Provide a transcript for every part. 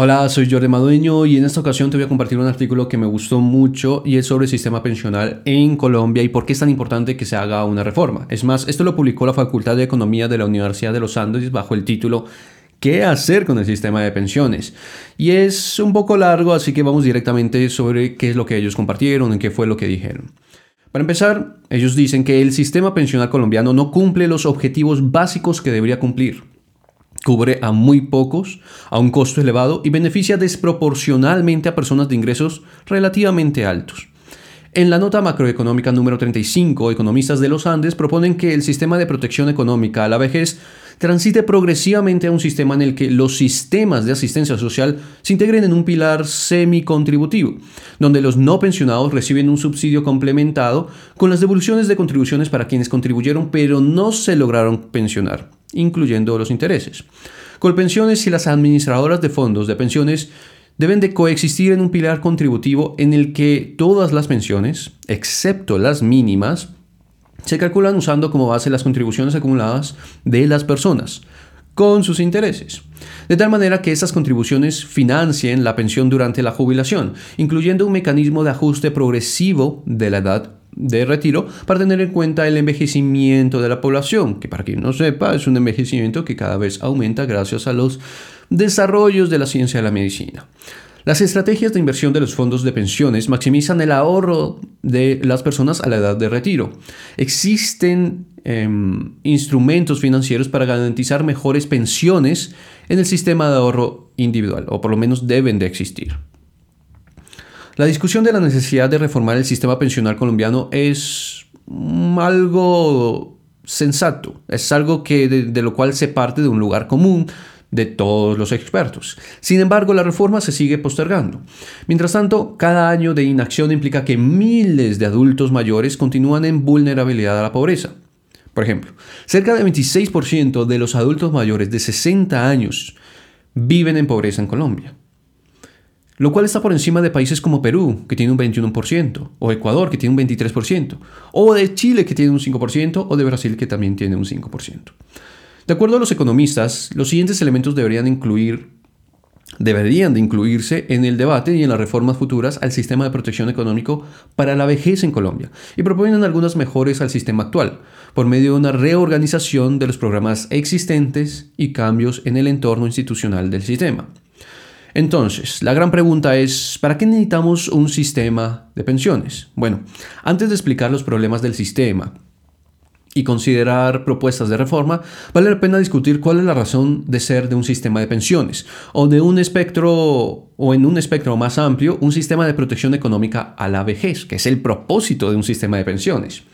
Hola, soy Jordi Madueño y en esta ocasión te voy a compartir un artículo que me gustó mucho y es sobre el sistema pensional en Colombia y por qué es tan importante que se haga una reforma. Es más, esto lo publicó la Facultad de Economía de la Universidad de los Andes bajo el título ¿Qué hacer con el sistema de pensiones? Y es un poco largo, así que vamos directamente sobre qué es lo que ellos compartieron y qué fue lo que dijeron. Para empezar, ellos dicen que el sistema pensional colombiano no cumple los objetivos básicos que debería cumplir cubre a muy pocos, a un costo elevado y beneficia desproporcionalmente a personas de ingresos relativamente altos. En la nota macroeconómica número 35, economistas de los Andes proponen que el sistema de protección económica a la vejez transite progresivamente a un sistema en el que los sistemas de asistencia social se integren en un pilar semi-contributivo, donde los no pensionados reciben un subsidio complementado con las devoluciones de contribuciones para quienes contribuyeron pero no se lograron pensionar incluyendo los intereses. Colpensiones y las administradoras de fondos de pensiones deben de coexistir en un pilar contributivo en el que todas las pensiones, excepto las mínimas, se calculan usando como base las contribuciones acumuladas de las personas, con sus intereses. De tal manera que estas contribuciones financien la pensión durante la jubilación, incluyendo un mecanismo de ajuste progresivo de la edad de retiro para tener en cuenta el envejecimiento de la población, que para quien no sepa es un envejecimiento que cada vez aumenta gracias a los desarrollos de la ciencia de la medicina. Las estrategias de inversión de los fondos de pensiones maximizan el ahorro de las personas a la edad de retiro. Existen em, instrumentos financieros para garantizar mejores pensiones en el sistema de ahorro individual, o por lo menos deben de existir. La discusión de la necesidad de reformar el sistema pensional colombiano es algo sensato, es algo que de, lo cual se parte de un lugar común de todos los expertos. Sin embargo, la reforma se sigue postergando. Mientras tanto, cada año de inacción implica que miles de adultos mayores continúan en vulnerabilidad a la pobreza. Por ejemplo, cerca del 26% de los adultos mayores de 60 años viven en pobreza en Colombia lo cual está por encima de países como Perú, que tiene un 21%, o Ecuador, que tiene un 23%, o de Chile, que tiene un 5%, o de Brasil, que también tiene un 5%. De acuerdo a los economistas, los siguientes elementos deberían incluir deberían de incluirse en el debate y en las reformas futuras al sistema de protección económico para la vejez en Colombia y proponen algunas mejoras al sistema actual por medio de una reorganización de los programas existentes y cambios en el entorno institucional del sistema. Entonces, la gran pregunta es, ¿para qué necesitamos un sistema de pensiones? Bueno, antes de explicar los problemas del sistema y considerar propuestas de reforma, vale la pena discutir cuál es la razón de ser de un sistema de pensiones o de un espectro o en un espectro más amplio, un sistema de protección económica a la vejez, que es el propósito de un sistema de pensiones.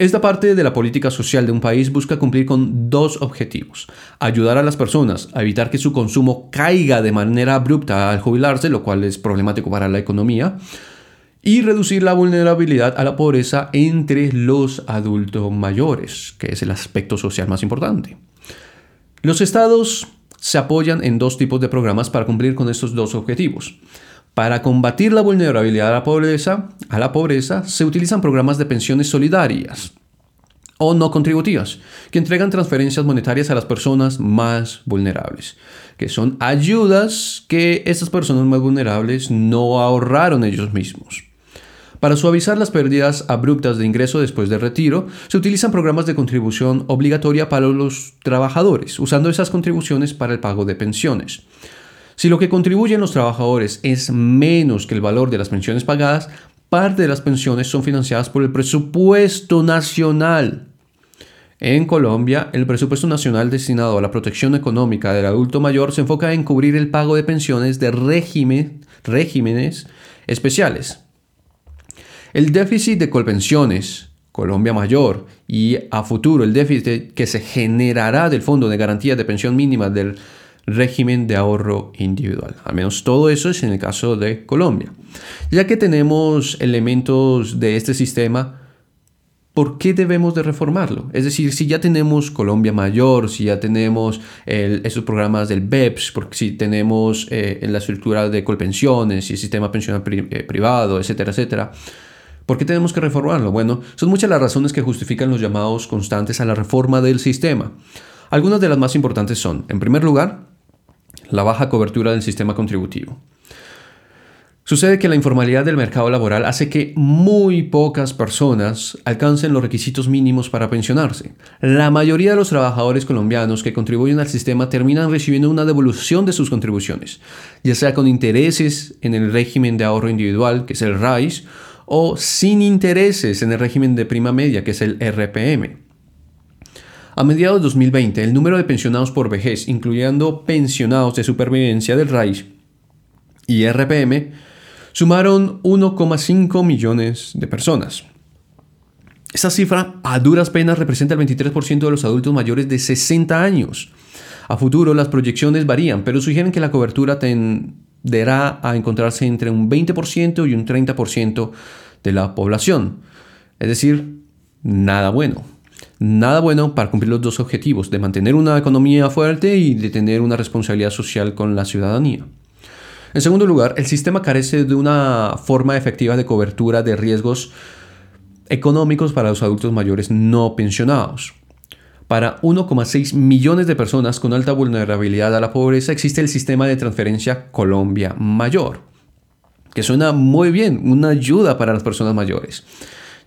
Esta parte de la política social de un país busca cumplir con dos objetivos. Ayudar a las personas a evitar que su consumo caiga de manera abrupta al jubilarse, lo cual es problemático para la economía, y reducir la vulnerabilidad a la pobreza entre los adultos mayores, que es el aspecto social más importante. Los estados se apoyan en dos tipos de programas para cumplir con estos dos objetivos. Para combatir la vulnerabilidad a la pobreza, a la pobreza se utilizan programas de pensiones solidarias o no contributivas, que entregan transferencias monetarias a las personas más vulnerables, que son ayudas que estas personas más vulnerables no ahorraron ellos mismos. Para suavizar las pérdidas abruptas de ingreso después del retiro, se utilizan programas de contribución obligatoria para los trabajadores, usando esas contribuciones para el pago de pensiones. Si lo que contribuyen los trabajadores es menos que el valor de las pensiones pagadas, parte de las pensiones son financiadas por el presupuesto nacional. En Colombia, el presupuesto nacional destinado a la protección económica del adulto mayor se enfoca en cubrir el pago de pensiones de regímenes especiales. El déficit de colpensiones, Colombia Mayor, y a futuro el déficit que se generará del Fondo de Garantía de Pensión Mínima del régimen de ahorro individual. Al menos todo eso es en el caso de Colombia. Ya que tenemos elementos de este sistema, ¿por qué debemos de reformarlo? Es decir, si ya tenemos Colombia Mayor, si ya tenemos esos programas del BEPS, porque si tenemos eh, la estructura de colpensiones y el sistema pensional eh, privado, etcétera, etcétera, ¿Por qué tenemos que reformarlo? Bueno, son muchas las razones que justifican los llamados constantes a la reforma del sistema. Algunas de las más importantes son, en primer lugar, la baja cobertura del sistema contributivo. Sucede que la informalidad del mercado laboral hace que muy pocas personas alcancen los requisitos mínimos para pensionarse. La mayoría de los trabajadores colombianos que contribuyen al sistema terminan recibiendo una devolución de sus contribuciones, ya sea con intereses en el régimen de ahorro individual, que es el RAIS, o sin intereses en el régimen de prima media, que es el RPM. A mediados de 2020, el número de pensionados por vejez, incluyendo pensionados de supervivencia del RAIS y RPM, sumaron 1,5 millones de personas. Esa cifra a duras penas representa el 23% de los adultos mayores de 60 años. A futuro las proyecciones varían, pero sugieren que la cobertura tenderá a encontrarse entre un 20% y un 30% de la población. Es decir, nada bueno. Nada bueno para cumplir los dos objetivos, de mantener una economía fuerte y de tener una responsabilidad social con la ciudadanía. En segundo lugar, el sistema carece de una forma efectiva de cobertura de riesgos económicos para los adultos mayores no pensionados. Para 1,6 millones de personas con alta vulnerabilidad a la pobreza existe el sistema de transferencia Colombia Mayor, que suena muy bien, una ayuda para las personas mayores.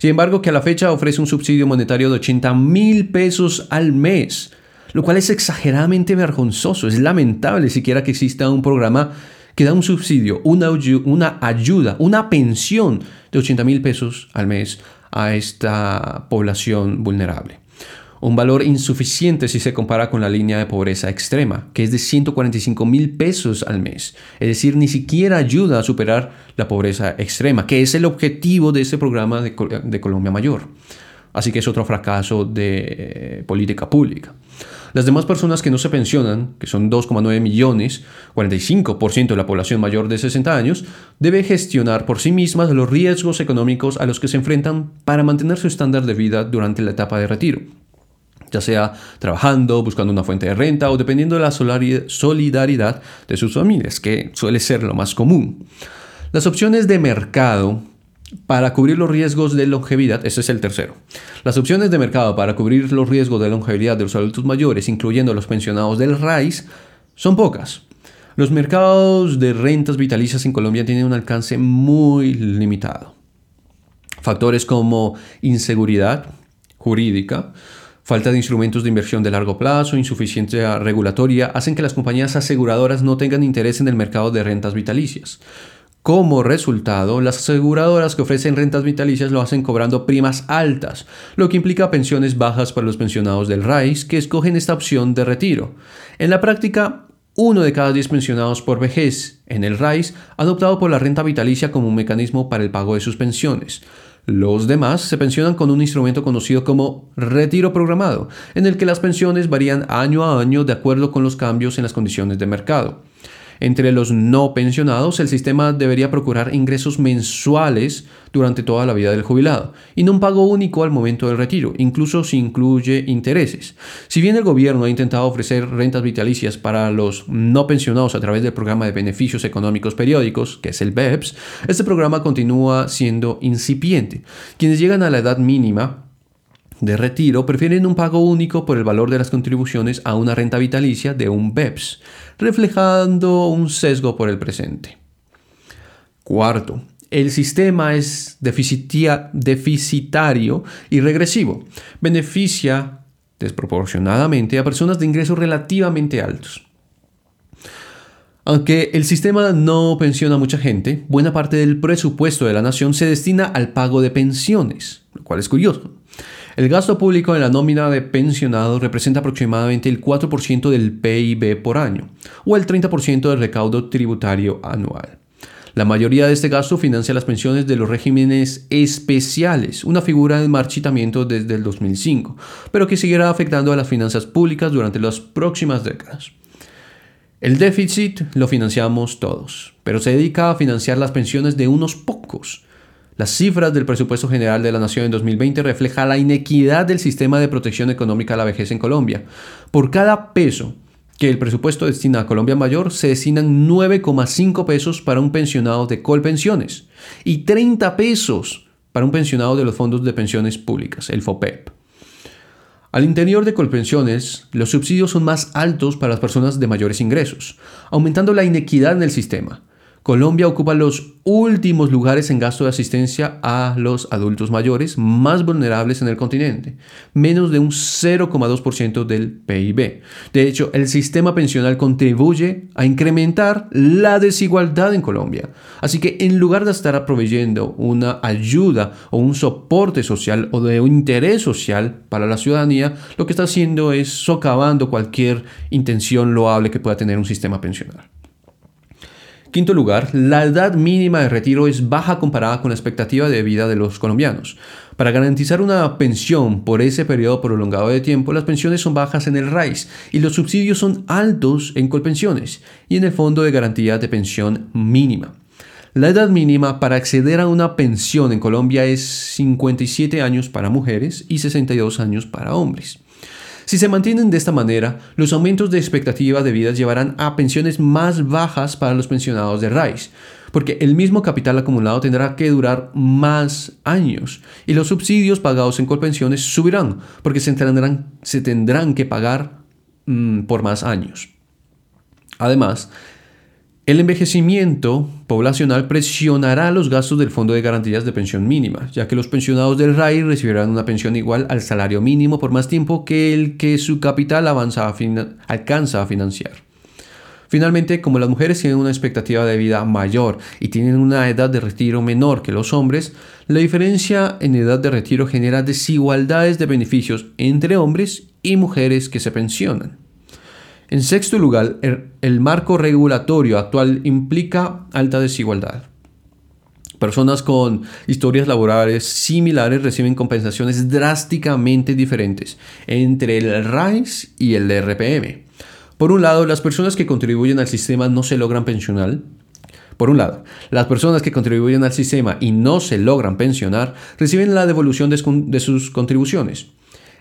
Sin embargo, que a la fecha ofrece un subsidio monetario de 80 mil pesos al mes, lo cual es exageradamente vergonzoso. Es lamentable siquiera que exista un programa que da un subsidio, una, ayuda, una pensión de 80 mil pesos al mes a esta población vulnerable. Un valor insuficiente si se compara con la línea de pobreza extrema, que es de 145 mil pesos al mes. Es decir, ni siquiera ayuda a superar la pobreza extrema, que es el objetivo de este programa de, Colombia Mayor. Así que es otro fracaso de eh, política pública. Las demás personas que no se pensionan, que son 2,9 millones, 45% de la población mayor de 60 años, debe gestionar por sí mismas los riesgos económicos a los que se enfrentan para mantener su estándar de vida durante la etapa de retiro ya sea trabajando, buscando una fuente de renta o dependiendo de la solidaridad de sus familias, que suele ser lo más común. Las opciones de mercado para cubrir los riesgos de longevidad, ese es el tercero. Las opciones de mercado para cubrir los riesgos de longevidad de los adultos mayores, incluyendo los pensionados del RAIS, son pocas. Los mercados de rentas vitalicias en Colombia tienen un alcance muy limitado. Factores como inseguridad jurídica, falta de instrumentos de inversión de largo plazo, insuficiencia regulatoria, hacen que las compañías aseguradoras no tengan interés en el mercado de rentas vitalicias. Como resultado, las aseguradoras que ofrecen rentas vitalicias lo hacen cobrando primas altas, lo que implica pensiones bajas para los pensionados del RAIS que escogen esta opción de retiro. En la práctica, uno de cada diez pensionados por vejez en el RAIS han optado por la renta vitalicia como un mecanismo para el pago de sus pensiones. Los demás se pensionan con un instrumento conocido como retiro programado, en el que las pensiones varían año a año de acuerdo con los cambios en las condiciones de mercado. Entre los no pensionados, el sistema debería procurar ingresos mensuales durante toda la vida del jubilado y no un pago único al momento del retiro, incluso si incluye intereses. Si bien el gobierno ha intentado ofrecer rentas vitalicias para los no pensionados a través del programa de beneficios económicos periódicos, que es el BEPS, este programa continúa siendo incipiente. Quienes llegan a la edad mínima de retiro prefieren un pago único por el valor de las contribuciones a una renta vitalicia de un BEPS, reflejando un sesgo por el presente. Cuarto, el sistema es deficitario y regresivo. Beneficia desproporcionadamente a personas de ingresos relativamente altos. Aunque el sistema no pensiona a mucha gente, buena parte del presupuesto de la nación se destina al pago de pensiones, lo cual es curioso. El gasto público en la nómina de pensionados representa aproximadamente el 4% del PIB por año, o el 30% del recaudo tributario anual. La mayoría de este gasto financia las pensiones de los regímenes especiales, una figura de marchitamiento desde el 2005, pero que seguirá afectando a las finanzas públicas durante las próximas décadas. El déficit lo financiamos todos, pero se dedica a financiar las pensiones de unos pocos, las cifras del presupuesto general de la Nación en 2020 refleja la inequidad del sistema de protección económica a la vejez en Colombia. Por cada peso que el presupuesto destina a Colombia Mayor, se destinan 9,5 pesos para un pensionado de Colpensiones y 30 pesos para un pensionado de los fondos de pensiones públicas, el FOPEP. Al interior de Colpensiones, los subsidios son más altos para las personas de mayores ingresos, aumentando la inequidad en el sistema. Colombia ocupa los últimos lugares en gasto de asistencia a los adultos mayores más vulnerables en el continente, menos de un 0,2% del PIB. De hecho, el sistema pensional contribuye a incrementar la desigualdad en Colombia. Así que en lugar de estar proveyendo una ayuda o un soporte social o de un interés social para la ciudadanía, lo que está haciendo es socavando cualquier intención loable que pueda tener un sistema pensional. Quinto lugar, la edad mínima de retiro es baja comparada con la expectativa de vida de los colombianos. Para garantizar una pensión por ese periodo prolongado de tiempo, las pensiones son bajas en el RAIS y los subsidios son altos en Colpensiones y en el Fondo de Garantía de Pensión Mínima. La edad mínima para acceder a una pensión en Colombia es 57 años para mujeres y 62 años para hombres. Si se mantienen de esta manera, los aumentos de expectativa de vida llevarán a pensiones más bajas para los pensionados de RAIS, porque el mismo capital acumulado tendrá que durar más años y los subsidios pagados en Colpensiones subirán, porque se tendrán, se tendrán que pagar mm, por más años. Además, el envejecimiento poblacional presionará los gastos del Fondo de Garantías de Pensión Mínima, ya que los pensionados del RAI recibirán una pensión igual al salario mínimo por más tiempo que el que su capital alcanza a financiar. Finalmente, como las mujeres tienen una expectativa de vida mayor y tienen una edad de retiro menor que los hombres, la diferencia en edad de retiro genera desigualdades de beneficios entre hombres y mujeres que se pensionan. En sexto lugar, el, marco regulatorio actual implica alta desigualdad. Personas con historias laborales similares reciben compensaciones drásticamente diferentes entre el RAIS y el RPM. Por un lado, las personas que contribuyen al sistema no se logran pensionar. Por un lado, las personas que contribuyen al sistema y no se logran pensionar reciben la devolución de sus contribuciones.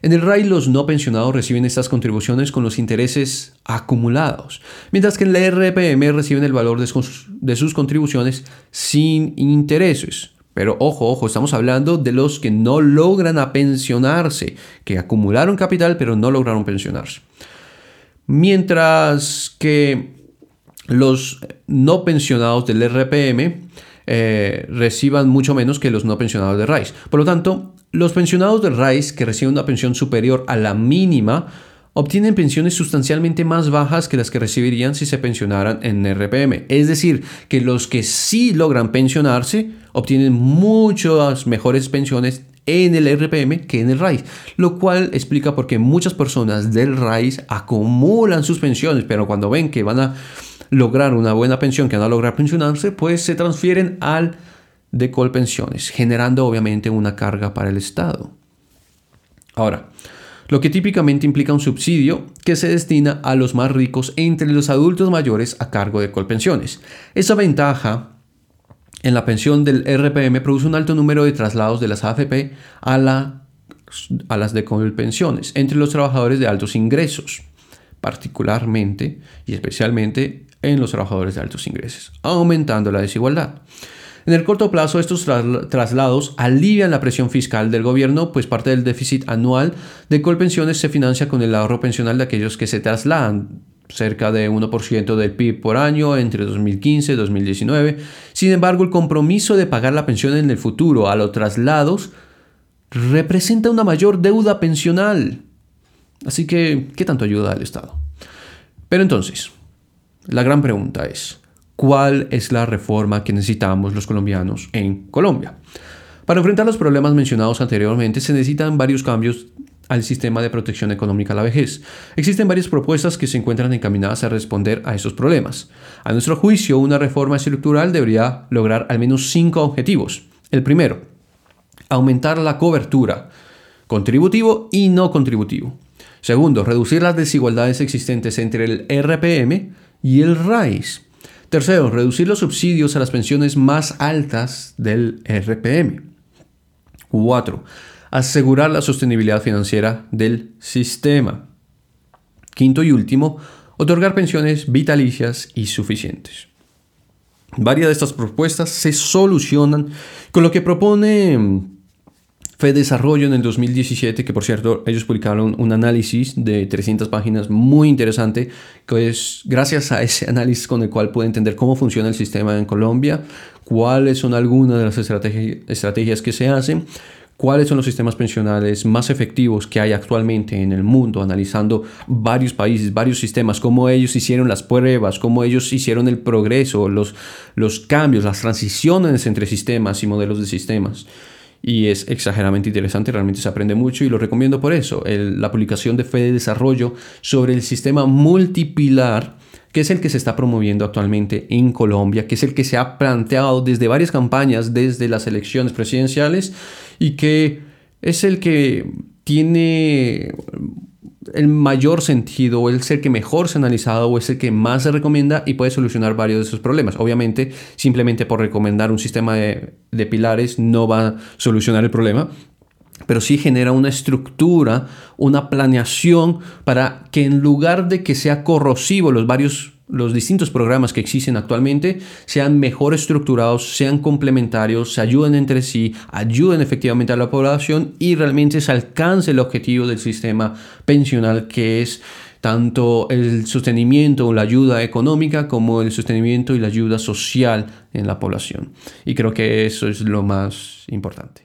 En el RAI los no pensionados reciben estas contribuciones con los intereses acumulados, mientras que en la RPM reciben el valor de sus, contribuciones sin intereses. Pero ojo, ojo, estamos hablando de los que no logran pensionarse, que acumularon capital pero no lograron pensionarse. Mientras que los no pensionados del RPM eh, reciban mucho menos que los no pensionados de RAIS. Por lo tanto, los pensionados de RAIS que reciben una pensión superior a la mínima obtienen pensiones sustancialmente más bajas que las que recibirían si se pensionaran en RPM. Es decir, que los que sí logran pensionarse obtienen muchas mejores pensiones en el RPM que en el RAIS, lo cual explica por qué muchas personas del RAIS acumulan sus pensiones, pero cuando ven que van a lograr una buena pensión, que van a lograr pensionarse, pues se transfieren al de Colpensiones, generando obviamente una carga para el Estado. Ahora, lo que típicamente implica un subsidio que se destina a los más ricos entre los adultos mayores a cargo de Colpensiones. Esa ventaja en la pensión del RPM produce un alto número de traslados de las AFP a, la, a las de Colpensiones entre los trabajadores de altos ingresos, particularmente y especialmente en los trabajadores de altos ingresos, aumentando la desigualdad. En el corto plazo, estos traslados alivian la presión fiscal del gobierno, pues parte del déficit anual de Colpensiones se financia con el ahorro pensional de aquellos que se trasladan, cerca de 1% del PIB por año entre 2015 y 2019. Sin embargo, el compromiso de pagar la pensión en el futuro a los traslados representa una mayor deuda pensional. Así que, ¿qué tanto ayuda al Estado? Pero entonces, la gran pregunta es, cuál es la reforma que necesitamos los colombianos en Colombia. Para enfrentar los problemas mencionados anteriormente se necesitan varios cambios al sistema de protección económica a la vejez. Existen varias propuestas que se encuentran encaminadas a responder a esos problemas. A nuestro juicio, una reforma estructural debería lograr al menos cinco objetivos. El primero, aumentar la cobertura, contributivo y no contributivo. Segundo, reducir las desigualdades existentes entre el RPM y el RAIS. Tercero, reducir los subsidios a las pensiones más altas del RPM. Cuatro, asegurar la sostenibilidad financiera del sistema. Quinto y último, otorgar pensiones vitalicias y suficientes. Varias de estas propuestas se solucionan con lo que propone Desarrollo en el 2017, que por cierto ellos publicaron un análisis de 300 páginas muy interesante, que es gracias a ese análisis con el cual puede entender cómo funciona el sistema en Colombia, cuáles son algunas de las estrategias que se hacen, cuáles son los sistemas pensionales más efectivos que hay actualmente en el mundo, analizando varios países, varios sistemas, cómo ellos hicieron las pruebas, cómo ellos hicieron el progreso, los, los cambios, las transiciones entre sistemas y modelos de sistemas. Y es exageradamente interesante, realmente se aprende mucho y lo recomiendo por eso. la publicación de Fe de Desarrollo sobre el sistema multipilar que es el que se está promoviendo actualmente en Colombia, que es el que se ha planteado desde varias campañas, desde las elecciones presidenciales, y que es el que tiene el mayor sentido o es el que mejor se ha analizado o es el que más se recomienda y puede solucionar varios de esos problemas. Obviamente, simplemente por recomendar un sistema de, de pilares no va a solucionar el problema, pero sí genera una estructura, una planeación para que en lugar de que sea corrosivo los varios los distintos programas que existen actualmente sean mejor estructurados, sean complementarios, se ayuden entre sí, ayuden efectivamente a la población y realmente se alcance el objetivo del sistema pensional que es tanto el sostenimiento o la ayuda económica como el sostenimiento y la ayuda social en la población. Y creo que eso es lo más importante.